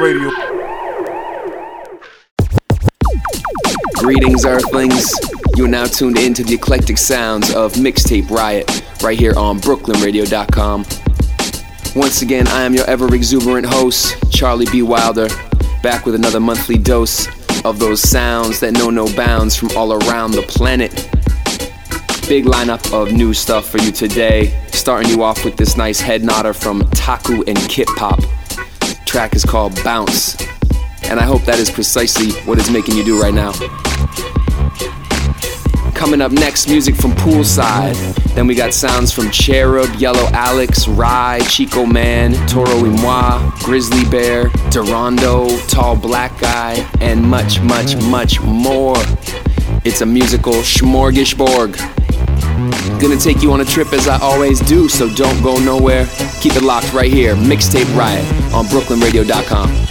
Radio. Greetings, Earthlings. You are now tuned in to the eclectic sounds of Mixtape Riot right here on BrooklynRadio.com. Once again, I am your ever exuberant host, Charlie B. Wilder, back with another monthly dose of those sounds that know no bounds from all around the planet. Big lineup of new stuff for you today. Starting you off with this nice head nodder from Taku and Kip Pop. Track is called Bounce. And I hope that is precisely what is making you do right now. Coming up next, music from Poolside. Then we got sounds from Cherub, Yellow Alex, Rhye, Chico Mann, Toro y Moi, Grizzly Bear, Durando, Tall Black Guy, and much, much, much more. It's a musical smorgasbord. Gonna take you on a trip as I always do, so don't go nowhere. Keep it locked right here, Mixtape Riot on BrooklynRadio.com.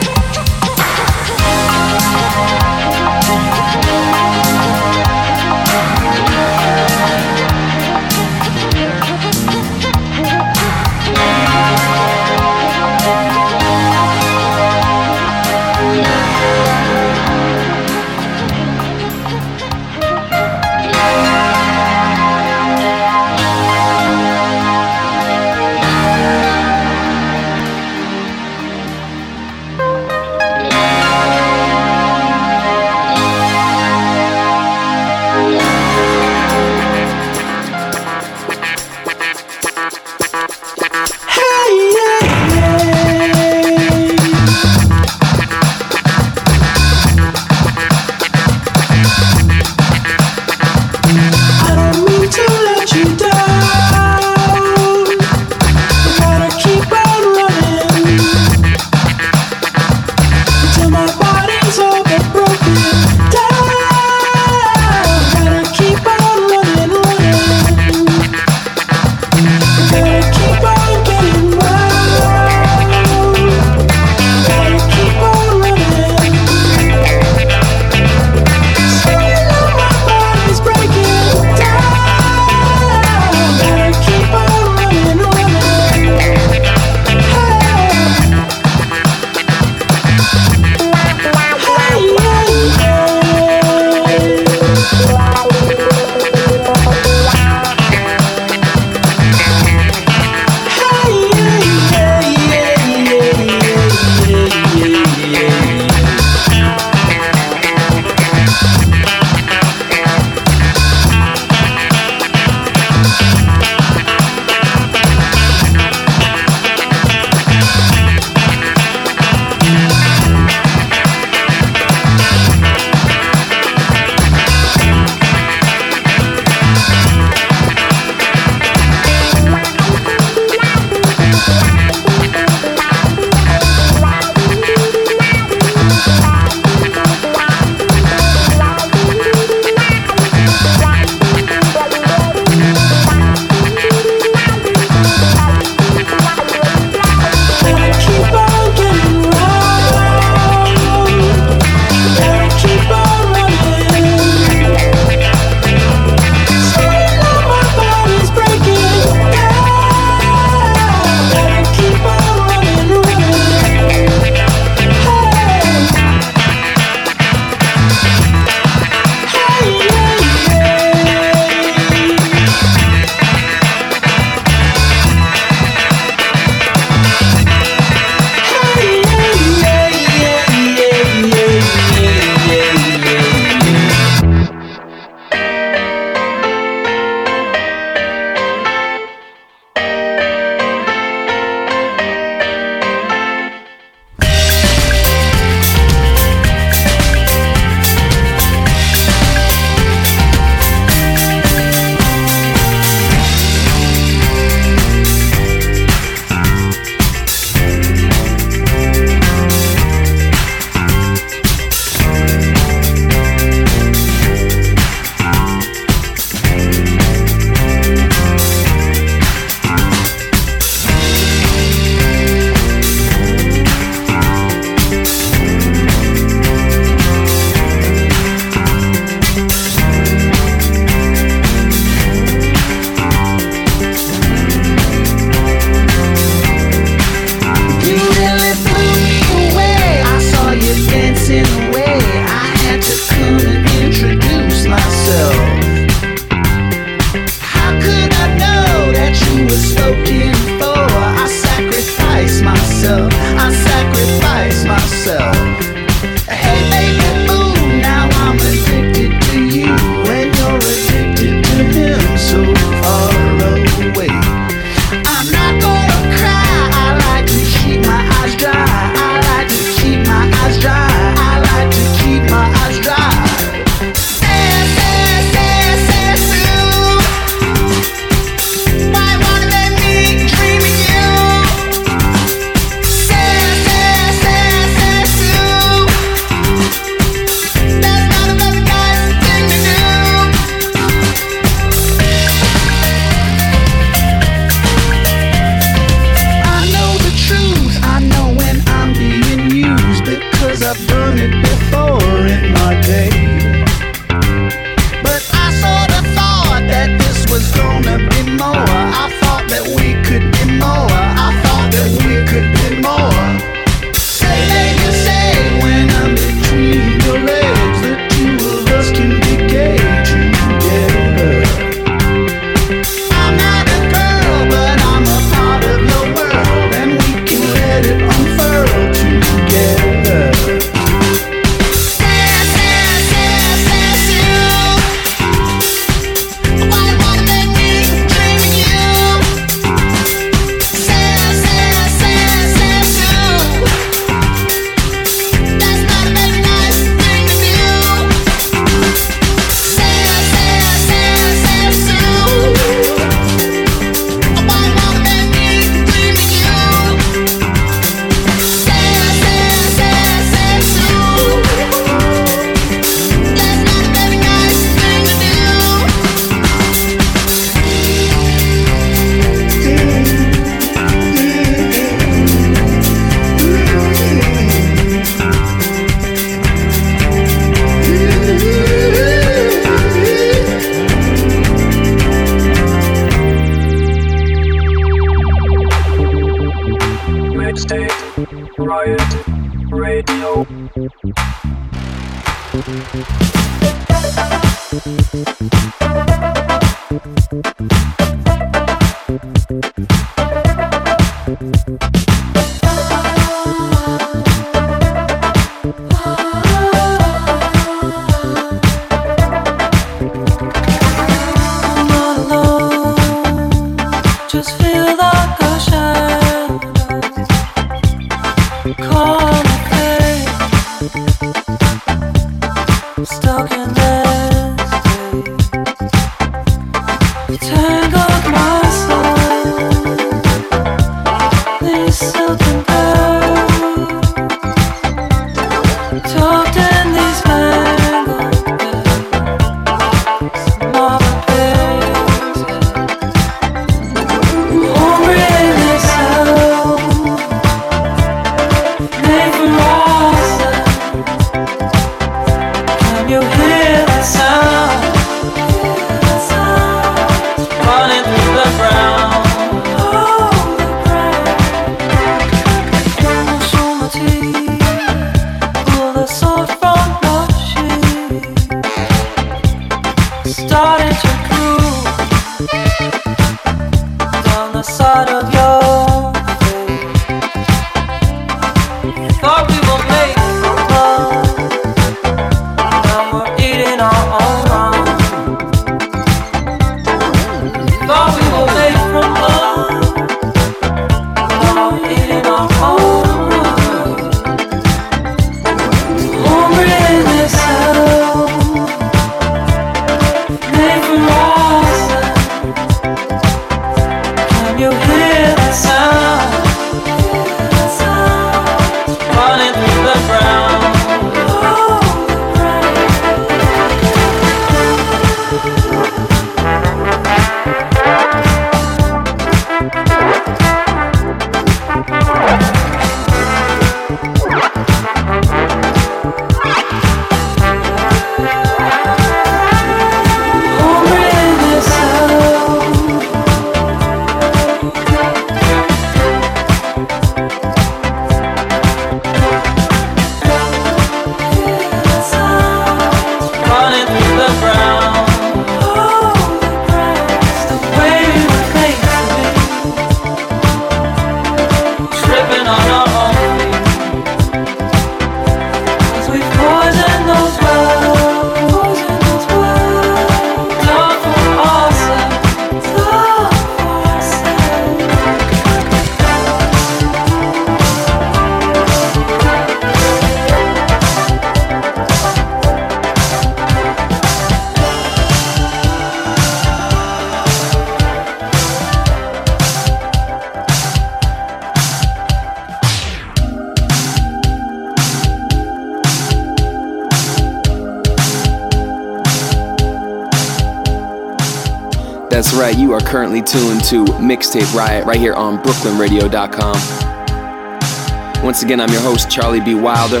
right, you are currently tuned to Mixtape Riot right here on BrooklynRadio.com. Once again, I'm your host, Charlie B. Wilder,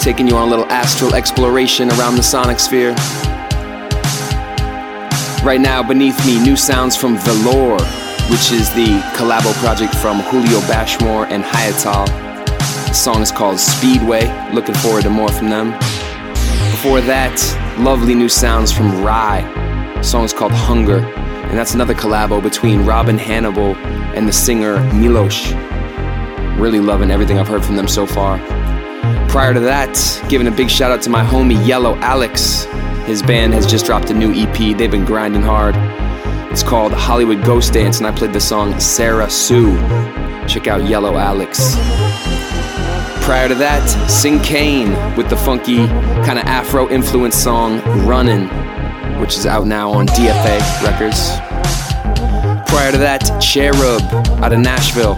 taking you on a little astral exploration around the sonic sphere. Right now, beneath me, new sounds from Velour, which is the collabo project from Julio Bashmore and Hayatal. The song is called Speedway. Looking forward to more from them. Before that, lovely new sounds from Rhye. The song is called Hunger, and that's another collabo between Robin Hannibal and the singer Milosh. Really loving everything I've heard from them so far. Prior to that, giving a big shout out to my homie Yellow Alex. His band has just dropped a new EP. They've been grinding hard. It's called Hollywood Ghost Dance, and I played the song Sarah Sue. Check out Yellow Alex. Prior to that, Sinkane with the funky, kind of Afro influenced song Runnin', which is out now on DFA Records. Prior to that, Cherub out of Nashville,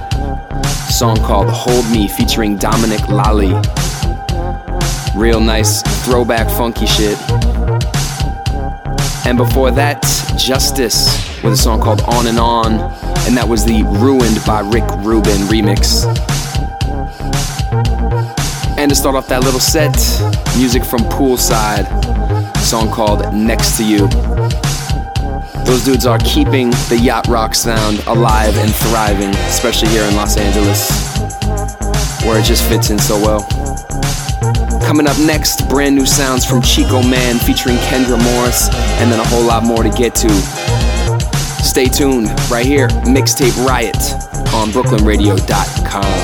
song called Hold Me featuring Dominic Lalli. Real nice throwback funky shit. And before that, Justice with a song called On and On, and that was the Ruined by Rick Rubin remix. And to start off that little set, music from Poolside, song called Next to You. Those dudes are keeping the yacht rock sound alive and thriving, especially here in Los Angeles, where it just fits in so well. Coming up next, brand new sounds from Chico Mann featuring Kendra Morris, and then a whole lot more to get to. Stay tuned right here, Mixtape Riot on BrooklynRadio.com.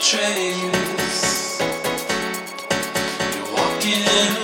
trace you walking away. Walking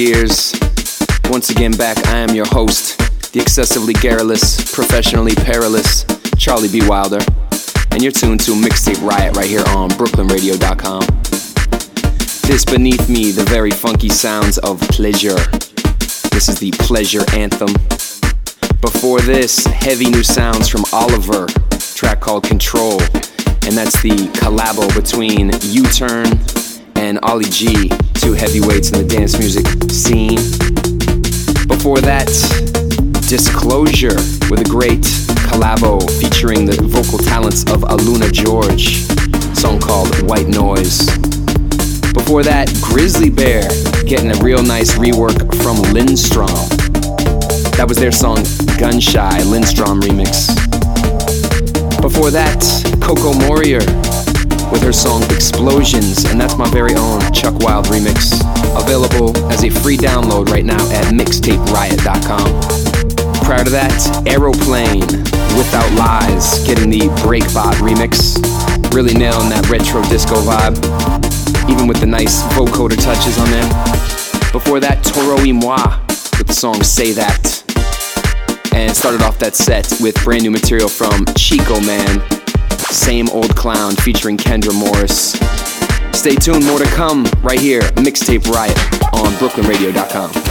Funketeers? Once again, back, I am your host, the excessively garrulous, professionally perilous Charlie B. Wilder, and you're tuned to Mixtape Riot right here on BrooklynRadio.com. This beneath me, the very funky sounds of pleasure. This is the pleasure anthem. Before this, heavy new sounds from Oliver, track called Control, and that's the collabo between U Turn and Ollie G, two heavyweights in the dance music scene. Before that, Disclosure with a great collabo featuring the vocal talents of Aluna George, song called White Noise. Before that, Grizzly Bear getting a real nice rework from Lindstrom. That was their song Gunshy, Lindstrom remix. Before that, Coco Morier with her song Explosions, and that's my very own Chuck Wild remix. Available as a free download right now at mixtaperiot.com. Prior to that, Aeroplane Without Lies, getting the Breakbot remix. Really nailing that retro disco vibe, even with the nice vocoder touches on there. Before that, Toro y Moi with the song Say That. And started off that set with brand new material from Chico Mann, Same Old Clown featuring Kendra Morris. Stay tuned, more to come right here, Mixtape Riot on BrooklynRadio.com.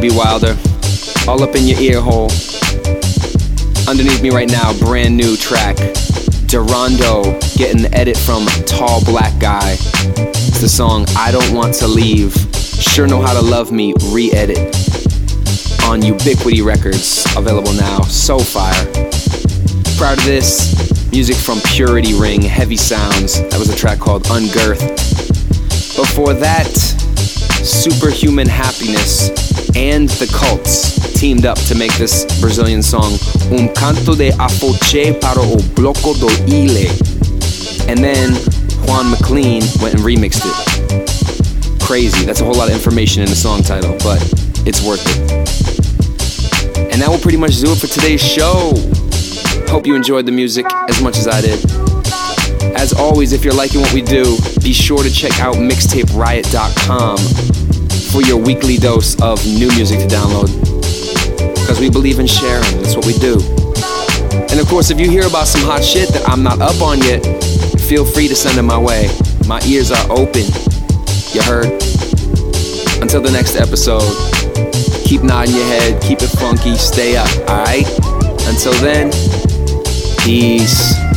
B. Wilder. All up in your ear hole. Underneath me right now, brand new track. Durando getting the edit from Tall Black Guy. It's the song I Don't Want to Leave. Sure Know How to Love Me re edit. On Ubiquity Records, available now. So fire. Prior to this, music from Purity Ring, Heavy Sounds. That was a track called Ungirth. Before that, Superhuman Happiness and The Cults teamed up to make this Brazilian song Um Canto de Afoxé para o Bloco do Ile. And then Juan MacLean went and remixed it. Crazy, that's a whole lot of information in the song title, but it's worth it. And that will pretty much do it for today's show. Hope you enjoyed the music as much as I did. As always, if you're liking what we do, be sure to check out mixtaperiot.com for your weekly dose of new music to download. Because we believe in sharing, that's what we do. And of course, if you hear about some hot shit that I'm not up on yet, feel free to send it my way. My ears are open. You heard? Until the next episode, keep nodding your head, keep it funky, stay up, alright? Until then, peace.